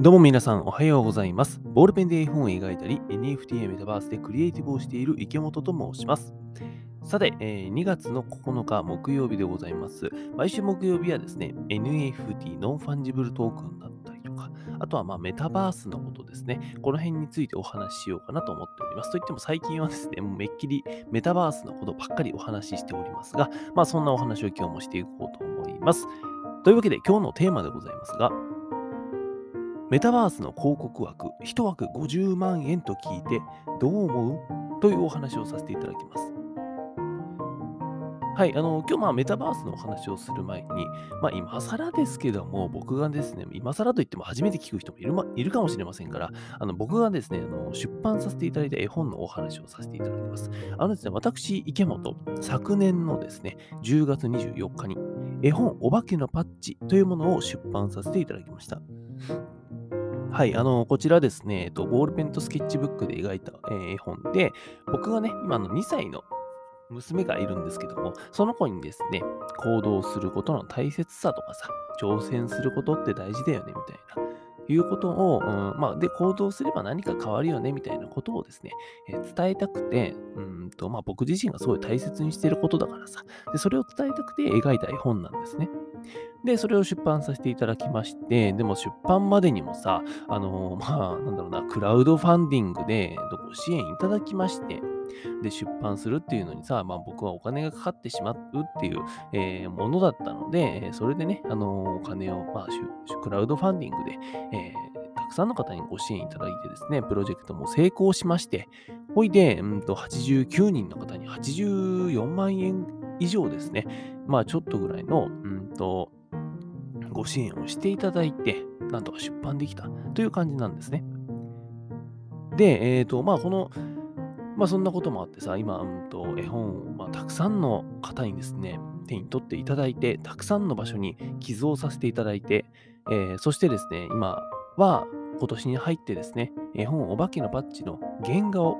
どうも皆さんおはようございます。ボールペンで絵本を描いたり、NFT やメタバースでクリエイティブをしている池本と申します。さて、え2月の9日木曜日でございます。毎週木曜日はですね、NFT、ノンファンジブルトークンだったりとか、あとはまメタバースのことですね。この辺についてお話ししようかなと思っております。といっても最近はですね、もうめっきりメタバースのことばっかりお話ししておりますが、まあそんなお話を今日もしていこうと思います。というわけで今日のテーマでございますが、メタバースの広告枠、1枠50万円と聞いてどう思う？というお話をさせていただきます。はい、あの、今日まあメタバースのお話をする前に、まあ今更ですけども、僕がですね、今更といっても初めて聞く人もいる,、ま、いるかもしれませんから、あの僕がですねあの、出版させていただいた絵本のお話をさせていただきます。あのですね、私、池本、昨年のですね、10月24日に、絵本お化けのパッチというものを出版させていただきました。はい、あの、こちらですね、えっと、ボールペンとスケッチブックで描いた、えー絵本で、僕がね、今の2歳の娘がいるんですけども、その子にですね、行動することの大切さとかさ、挑戦することって大事だよね、みたいな。いうことを、うんまあ、で、行動すれば何か変わるよね、みたいなことをですね、えー伝えたくて、うんと、まあ、僕自身がすごい大切にしていることだからさ、で、それを伝えたくて描いた絵本なんですね。で、それを出版させていただきまして、でも出版までにもさ、あのーまあ、なんだろうな、クラウドファンディングでご支援いただきまして、で、出版するっていうのにさ、まあ僕はお金がかかってしまうっていう、えーものだったので、それでね、あのーお金を、まあ、クラウドファンディングで、えーたくさんの方にご支援いただいてですね、プロジェクトも成功しまして、ほいで、うんと、89人の方に84万円以上ですね、まあちょっとぐらいの、うんと、ご支援をしていただいて、なんとか出版できたという感じなんですね。で、えっ、と、まあ、この、まあ、そんなこともあってさ、今、うんと、絵本を、まあ、たくさんの方にですね、手に取っていただいて、たくさんの場所に寄贈させていただいて、えーそしてですね、今は、今年に入ってですね、絵本お化けのパッチの原画を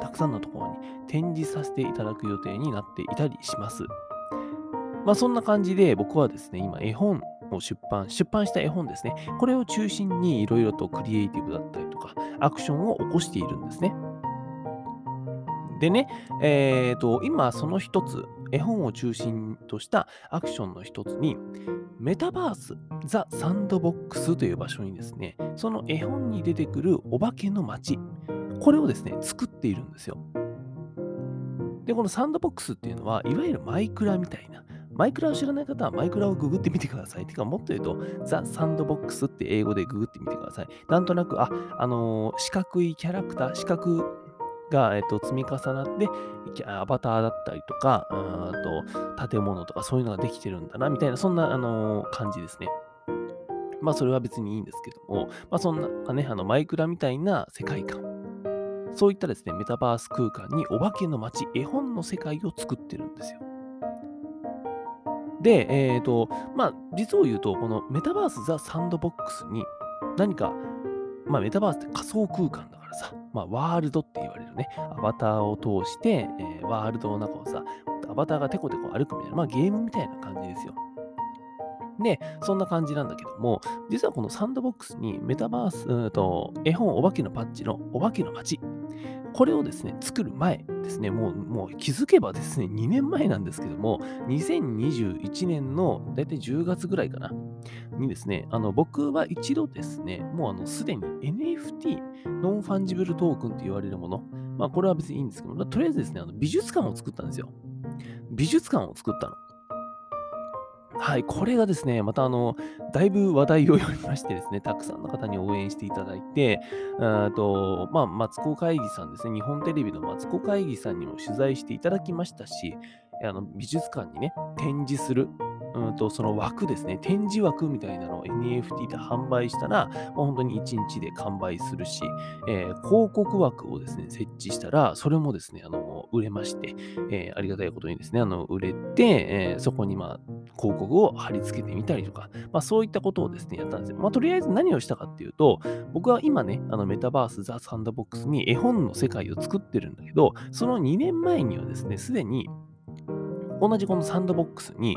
たくさんのところに展示させていただく予定になっていたりします。まあそんな感じで僕はですね、今絵本を出版、出版した絵本ですね、これを中心にいろいろとクリエイティブだったりとか、アクションを起こしているんですね。でね、えっ、と、今その一つ、絵本を中心としたアクションの一つに、メタバース、ザ・サンドボックスという場所にですね、その絵本に出てくるお化けの街、これをですね、作っているんですよ。で、このサンドボックスっていうのは、いわゆるマイクラみたいな、マイクラを知らない方はマイクラをググってみてください。てか、もっと言うと、ザ・サンドボックスって英語でググってみてください。なんとなく、あ、あのー四角いキャラクター、四角が、えっと積み重なって、アバターだったりとか、うーんと建物とかそういうのができてるんだな、みたいな、そんな、あの感じですね。まあ、それは別にいいんですけども、まあ、そんなね、あの、マイクラみたいな世界観。そういったですね、メタバース空間にお化けの街、絵本の世界を作ってるんですよ。で、えっ、と、まあ、実を言うと、このメタバース・ザ・サンドボックスに何か、まあ、メタバースって仮想空間だからさ、まあ、ワールドって言われるね、アバターを通して、えーワールドの中をさ、アバターがテコテコ歩くみたいな、まあ、ゲームみたいな感じですよ。で、そんな感じなんだけども、実はこのサンドボックスにメタバース、と絵本お化けのパッチのお化けの街、これをですね、作る前ですね、もうもう気づけばですね、2年前なんですけども、2021年の大体10月ぐらいかな、にですね、あの僕は一度ですね、もうあのすでに NFT、ノンファンジブルトークンと言われるもの、まあこれは別にいいんですけども、とりあえずですね、あの美術館を作ったんですよ。美術館を作ったの。はい、これがですね、またあの、だいぶ話題を呼びましてですね、たくさんの方に応援していただいて、あと、まあ、マツコ会議さんですね、日本テレビのマツコ会議さんにも取材していただきましたし、あの美術館にね、展示する、うんと、その枠ですね、展示枠みたいなのを NFT で販売したら、まあ、本当に1日で完売するし、えー広告枠をですね、設置したら、それもですね、あの、売れまして、えーありがたいことにですね、あの、売れて、えーそこにまあ、広告を貼り付けてみたりとか、まあそういったことをですね、やったんですよ。まあとりあえず何をしたかっていうと、僕は今ね、あのメタバースザ・サンドボックスに絵本の世界を作ってるんだけど、その2年前にはですね、すでに同じこのサンドボックスに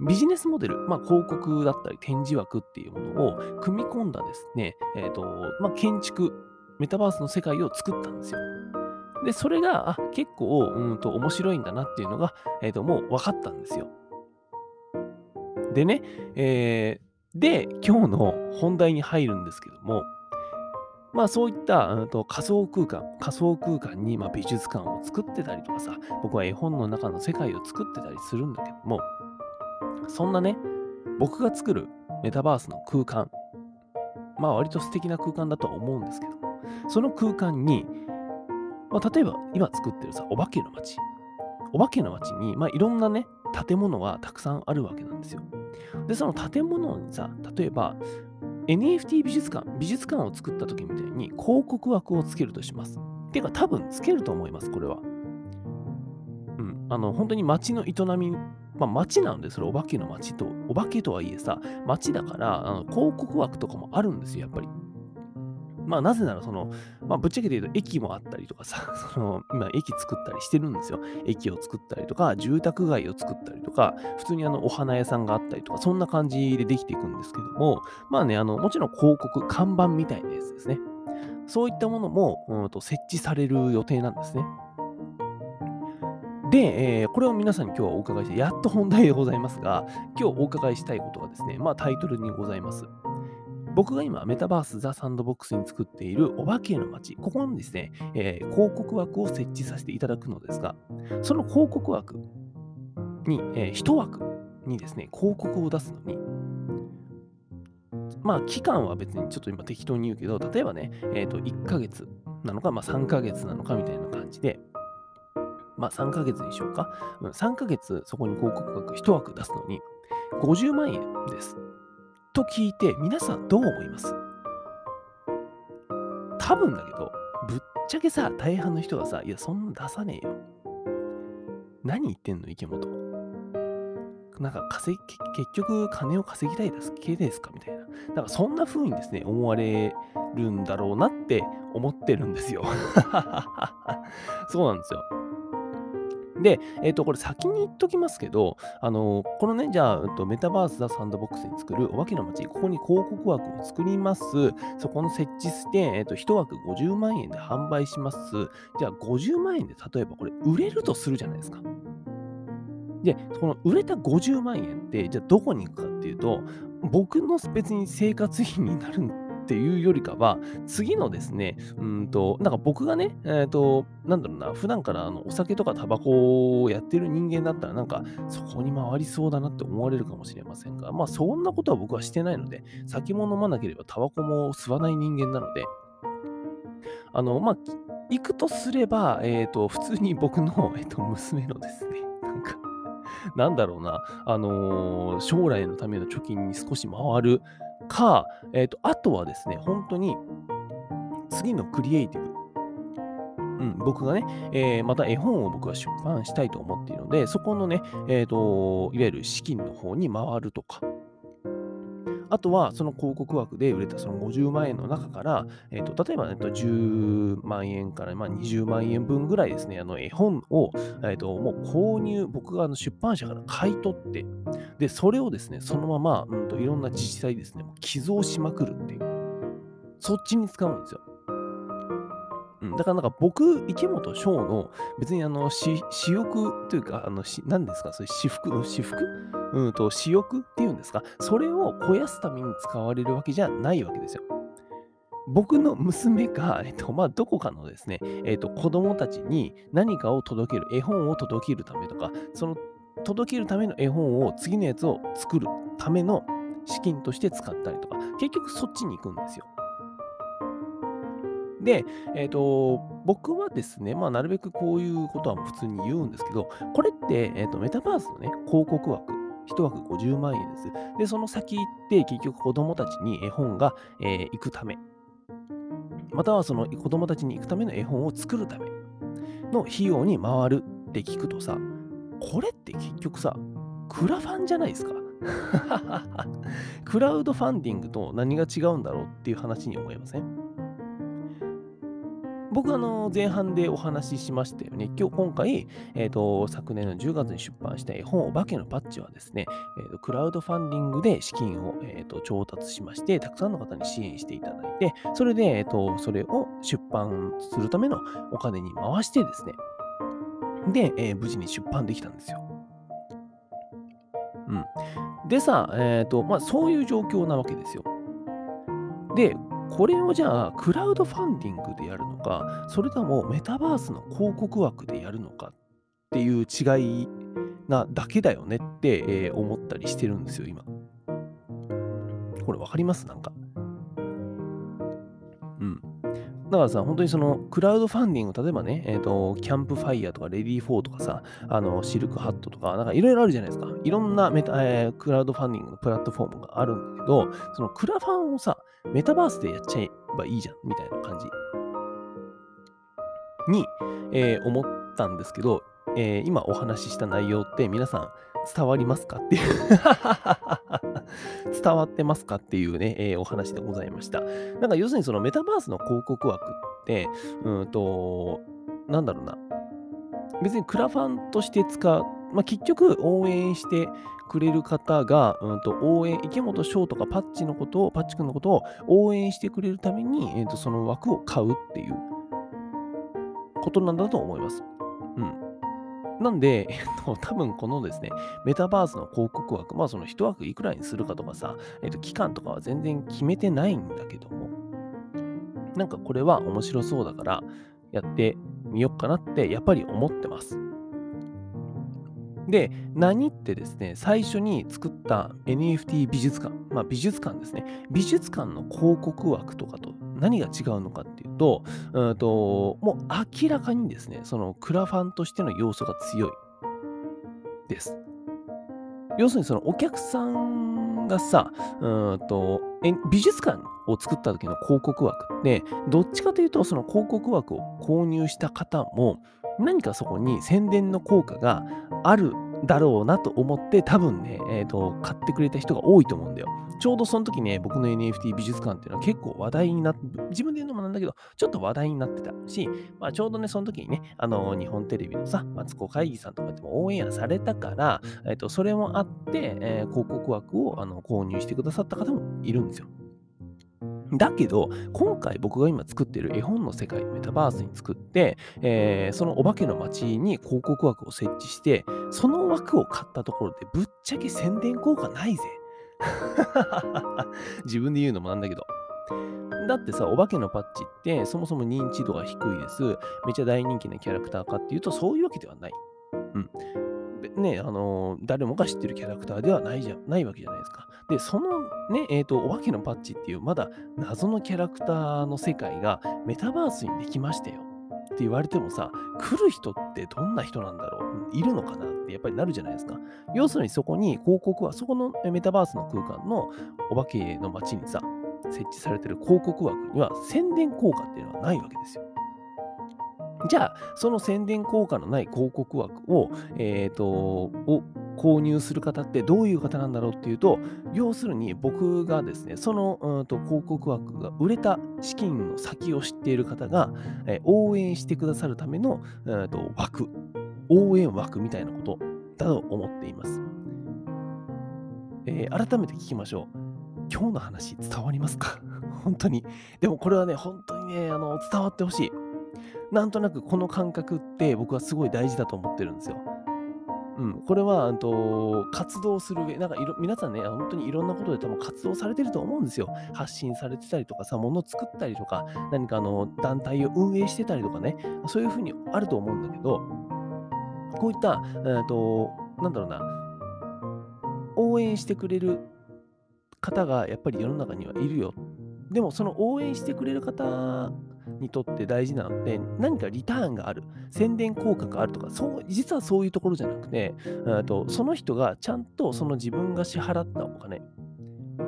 ビジネスモデル、まあ、広告だったり展示枠っていうものを組み込んだですね、えっ、と、まあ、建築、メタバースの世界を作ったんですよ。で、それが、あ、結構、うんと、面白いんだなっていうのが、えっ、と、もう分かったんですよ。でね、えー、で、今日の本題に入るんですけども、まあそういった、うん、と仮想空間、仮想空間にま美術館を作ってたりとかさ、僕は絵本の中の世界を作ってたりするんだけども、そんなね、僕が作るメタバースの空間、まあ割と素敵な空間だとは思うんですけど、その空間に、まあ、例えば今作ってるさ、お化けの街。お化けの街に、まあ、いろんなね、建物はたくさんあるわけなんですよ。で、その建物にさ、例えば NFT 美術館、美術館を作った時みたいに広告枠をつけるとします。てか多分つけると思います、これは。うん。あの、本当に街の営み、まあ街なんで、それお化けの街と、お化けとはいえさ、街だから、あの広告枠とかもあるんですよ、やっぱり。まあなぜならその、まあぶっちゃけて言うと駅もあったりとかさ、その今駅作ったりしてるんですよ。駅を作ったりとか、住宅街を作ったりとか、普通にあのお花屋さんがあったりとか、そんな感じでできていくんですけども、まあね、あの、もちろん広告、看板みたいなやつですね。そういったものも、うんと設置される予定なんですね。で、えー、これを皆さんに今日はお伺いして、やっと本題でございますが、今日お伺いしたいことがですね、まあタイトルにございます。僕が今、メタバースザ・サンドボックスに作っているお化けの街、ここにですね、えー、広告枠を設置させていただくのですが、その広告枠に、えー、1枠にですね、広告を出すのに、まあ、期間は別にちょっと今適当に言うけど、例えばね、えっ、ー、と、1ヶ月なのか、まあ、3ヶ月なのかみたいな感じで、まあ、3ヶ月にしようか。3ヶ月そこに広告枠1枠出すのに、50万円です。と聞いて、皆さんどう思います？多分だけど、ぶっちゃけさ、大半の人がさ、いや、そんな出さねえよ。何言ってんの、池本。なんか稼ぎ、結局金を稼ぎたいだけですか？みたいな。だからそんな風にですね、思われるんだろうなって思ってるんですよ。そうなんですよ。で、えっ、ー、と、これ先に言っときますけど、あのこのね、じゃあ、と、メタバース・ザ・サンドボックスに作るお化けの街、ここに広告枠を作ります。そこの設置して、えっ、と、1枠50万円で販売します。じゃあ、50万円で例えばこれ売れるとするじゃないですか。で、この売れた50万円って、じゃあどこに行くかっていうと、僕の別に生活費になるっていうよりかは、次のですね、うんと、なんか僕がね、えっ、ー、と、なんだろうな、普段からあのお酒とかタバコをやってる人間だったら、なんかそこに回りそうだなって思われるかもしれませんが、まあそんなことは僕はしてないので、酒も飲まなければタバコも吸わない人間なので、あの、まあ、行くとすれば、えっ、ー、と、普通に僕の、えっ、ー、と、娘のですね、なんか、なんだろうな、あのー、将来のための貯金に少し回るか、え、ー、と、あとはですね、本当に次のクリエイティブ。うん、僕がね、えー、また絵本を僕は出版したいと思っているので、そこのね、え、ー、と、いわゆる資金の方に回るとか、あとは、その広告枠で売れたその50万円の中から、えーと、例えば、ね、10万円から、まあ、20万円分ぐらいですね、あの絵本を、えーと、もう購入、僕があの出版社から買い取って、で、それをですね、そのまま、うんと、いろんな自治体ですね、寄贈しまくるっていう、そっちに使うんですよ。うん、だからなんか僕、池本翔の別にあの、私欲というか、あの、何ですか、それ私服、私服？うんと、私欲っていうんですか、それを肥やすために使われるわけじゃないわけですよ。僕の娘が、えっと、まあ、どこかのですね、えっと、子供たちに何かを届ける、絵本を届けるためとか、その届けるための絵本を次のやつを作るための資金として使ったりとか、結局そっちに行くんですよ。で、えっ、ー、と、僕はですね、まあ、なるべくこういうことは普通に言うんですけど、これって、えっ、ー、と、メタバースのね、広告枠、1枠50万円です。で、その先行って、結局子供たちに絵本が、えー、行くため、またはその子供たちに行くための絵本を作るための費用に回るって聞くとさ、これって結局さ、クラファンじゃないですか。クラウドファンディングと何が違うんだろうっていう話に思いません？僕あの前半でお話ししましたよね。今日今回、えーと、昨年の10月に出版した絵本お化けのパッチはですね、えーと、クラウドファンディングで資金を、えーと、調達しまして、たくさんの方に支援していただいて、それで、えー、とそれを出版するためのお金に回してですね、で、えー、無事に出版できたんですよ。うん。でさ、え、ー、と、まあそういう状況なわけですよ。で、これをじゃあ、クラウドファンディングでやるのか、それともメタバースの広告枠でやるのかっていう違いなだけだよねって、え、思ったりしてるんですよ、今。これ分かります？なんか。だからさ、本当にそのクラウドファンディング、例えばね、えっ、ー、と、キャンプファイヤーとか、レディーフォーとかさ、あの、シルクハットとか、なんかいろいろあるじゃないですか。いろんなメタ、えー、クラウドファンディングのプラットフォームがあるんだけど、そのクラファンをさ、メタバースでやっちゃえばいいじゃん、みたいな感じに、えー、思ったんですけど、えー、今お話しした内容って皆さん伝わりますかっていう 伝わってますかっていうね、えー、お話でございました。なんか要するにそのメタバースの広告枠って、うんと、なんだろうな。別にクラファンとして使う、まあ、結局応援してくれる方が、うんと、応援、池本翔とかパッチのことを、パッチ君のことを応援してくれるために、えーと、その枠を買うっていうことなんだと思います。うん。なんで、えっと、多分このですね、メタバースの広告枠、まあその1枠いくらにするかとかさ、えっと、期間とかは全然決めてないんだけども、なんかこれは面白そうだからやってみようかなってやっぱり思ってます。で、何ってですね、最初に作った NFT 美術館、まあ美術館ですね、美術館の広告枠とかと何が違うのかっていうと、うんともう明らかにですね、そのクラファンとしての要素が強いです。要するにそのお客さんがさ、うんと美術館を作った時の広告枠って、どっちかというとその広告枠を購入した方も何かそこに宣伝の効果があるだろうなと思って多分ね、えーと、買ってくれた人が多いと思うんだよ。ちょうどその時ね、僕の NFT 美術館っていうのは結構話題になって、自分で言うのもなんだけど、ちょっと話題になってたし、まあ、ちょうどね、その時にね、あの日本テレビのさ、マツコ会議さんとかでも応援されたから、えーと、それもあって、えー、広告枠をあの購入してくださった方もいるんですよ。だけど、今回僕が今作ってる絵本の世界、メタバースに作って、えー、そのお化けの街に広告枠を設置して、その枠を買ったところでぶっちゃけ宣伝効果ないぜ。自分で言うのもなんだけど。だってさ、お化けのパッチってそもそも認知度が低いです。めちゃ大人気なキャラクターかっていうと、そういうわけではない。うん。ね、あのー、誰もが知ってるキャラクターではないじゃないわけじゃないですか。で、そのね、えっ、ー、と、お化けのパッチっていう、まだ謎のキャラクターの世界がメタバースにできましたよって言われてもさ、来る人ってどんな人なんだろう？いるのかなってやっぱりなるじゃないですか。要するにそこに広告は、そこのメタバースの空間のお化けの街にさ、設置されてる広告枠には宣伝効果っていうのはないわけですよ。じゃあ、その宣伝効果のない広告枠を、えっ、ー、と、を購入する方ってどういう方なんだろうっていうと、要するに僕がですね、そのうんと広告枠が売れた資金の先を知っている方が、えー、応援してくださるための、うんと枠、応援枠みたいなことだと思っています。えー、改めて聞きましょう。今日の話伝わりますか？本当に。でもこれはね、本当にね、あの伝わってほしい。なんとなくこの感覚って僕はすごい大事だと思ってるんですよ。うん、これは、と、活動する上、なんかいろ皆さんね、本当にいろんなことで多分活動されてると思うんですよ。発信されてたりとかさ、物作ったりとか、何かあの団体を運営してたりとかね、そういうふうにあると思うんだけど、こういった、えーと、なんだろうな、応援してくれる方がやっぱり世の中にはいるよ。でもその応援してくれる方にとって大事なので、何かリターンがある、宣伝効果があるとか、そう実はそういうところじゃなくて、とその人がちゃんとその自分が支払ったお金、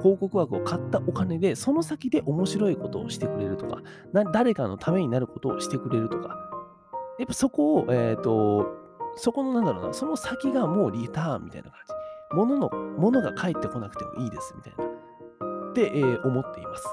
広告枠を買ったお金で、その先で面白いことをしてくれるとか、誰かのためになることをしてくれるとか、やっぱそこを、えっ、ー、と、そこのなんだろうな、その先がもうリターンみたいな感じ。物の、物が返ってこなくてもいいですみたいな。って、えー、思っています。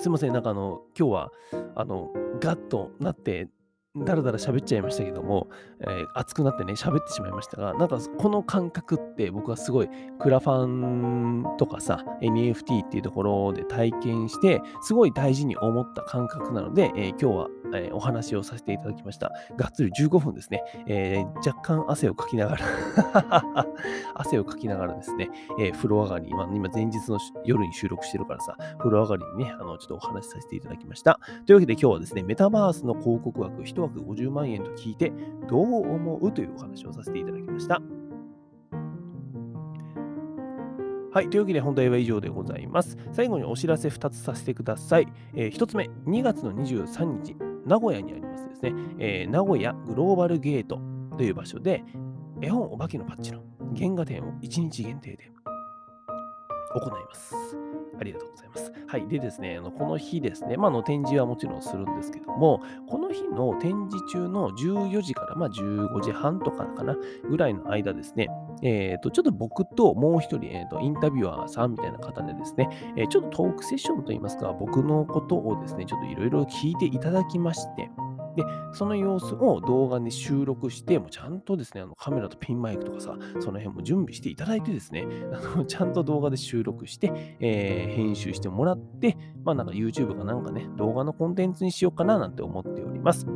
すいません、なんかあの、今日は、あの、ガッとなって、だらだら喋っちゃいましたけども、えー、熱くなってね、喋ってしまいましたが、なんかこの感覚って僕はすごいクラファンとかさ、NFT っていうところで体験して、すごい大事に思った感覚なので、えー、今日は、えー、お話をさせていただきました。がっつり15分ですね、え若干汗をかきながら 汗をかきながらですね、え風呂上がり、今今前日の夜に収録してるからさ、風呂上がりにね、あのちょっとお話しさせていただきました。というわけで今日はですね、メタバースの広告枠1枠50万円と聞いてどう思う？というお話をさせていただきました。はい。というわけで本題は以上でございます。最後にお知らせ2つさせてください。えー、1つ目、2月の23日、名古屋にありますですね、えー、名古屋グローバルゲートという場所で、絵本お化けのパッチの原画展を1日限定で行います。ありがとうございます。はい。でですね、あのこの日ですね、まあ、の展示はもちろんするんですけども、この日の展示中の14時から、まあ、15時半とかかな、ぐらいの間ですね、えー、と、ちょっと僕ともう一人、えー、と、インタビュアーさんみたいな方でですね、えー、ちょっとトークセッションといいますか、僕のことをですね、ちょっといろいろ聞いていただきまして、で、その様子を動画に収録して、もうちゃんとですね、あのカメラとピンマイクとかさ、その辺も準備していただいてですね、あのちゃんと動画で収録して、えー、編集してもらって、まあなんか YouTube かなんかね、動画のコンテンツにしようかななんて思っております。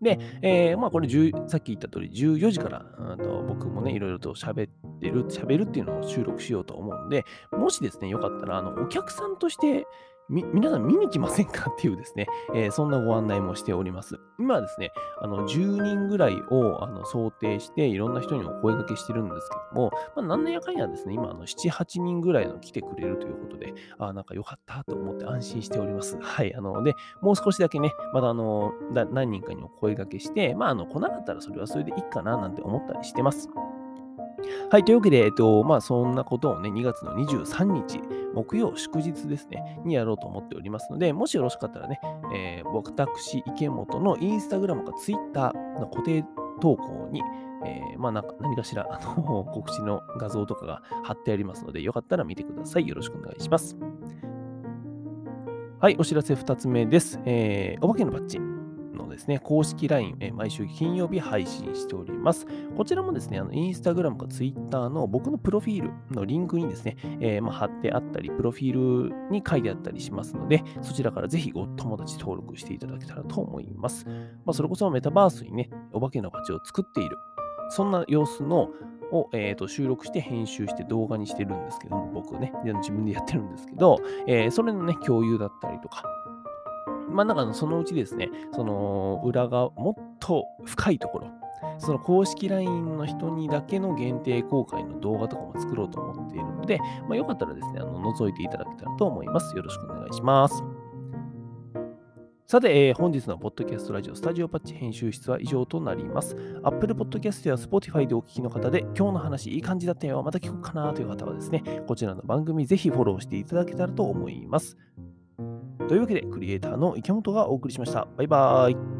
で、えー、まあこれさっき言った通り14時からと僕もね、いろいろと喋ってる、喋るっていうのを収録しようと思うんで、もしですね、よかったら、あの、お客さんとしてみ、皆さん見に来ませんかっていうですね、えー、そんなご案内もしております。今はですね、あの、10人ぐらいをあの想定して、いろんな人にお声掛けしてるんですけども、まあ、なんやかんやですね、今、あの、7、8人ぐらいの来てくれるということで、あなんかよかったと思って安心しております。はい。あの、で、もう少しだけね、まだあの、何人かにお声掛けして、まあ、あの、来なかったらそれはそれでいいかななんて思ったりしてます。はい。というわけで、えっと、まあ、そんなことをね、2月の23日、木曜祝日ですね、にやろうと思っておりますので、もしよろしかったらね、えー、私、池本のインスタグラムかツイッターの固定投稿に、えー、まあ、なんか何かしらあの 告知の画像とかが貼ってありますので、よかったら見てください。よろしくお願いします。はい、お知らせ2つ目です。えー、お化けのバッジ。ですね、公式 LINE、毎週金曜日配信しております。こちらもですね、インスタグラムかツイッターの僕のプロフィールのリンクにですね、えー、ま貼ってあったり、プロフィールに書いてあったりしますので、そちらからぜひお友達登録していただけたらと思います。まあ、それこそメタバースにね、お化けの街を作っている、そんな様子のを、えー、と収録して編集して動画にしてるんですけども、僕ね、自分でやってるんですけど、えー、それのね、共有だったりとか、まあなんかそのうちですね、その裏側、もっと深いところ、その公式 LINE の人にだけの限定公開の動画とかも作ろうと思っているので、まあ、よかったらですね、あの覗いていただけたらと思います。よろしくお願いします。さて、えー、本日のポッドキャストラジオスタジオパッチ編集室は以上となります。Apple Podcast や Spotify でお聞きの方で、今日の話いい感じだったよ、また聞こうかなという方はですね、こちらの番組ぜひフォローしていただけたらと思います。というわけで、クリエイターの池本がお送りしました。バイバーイ。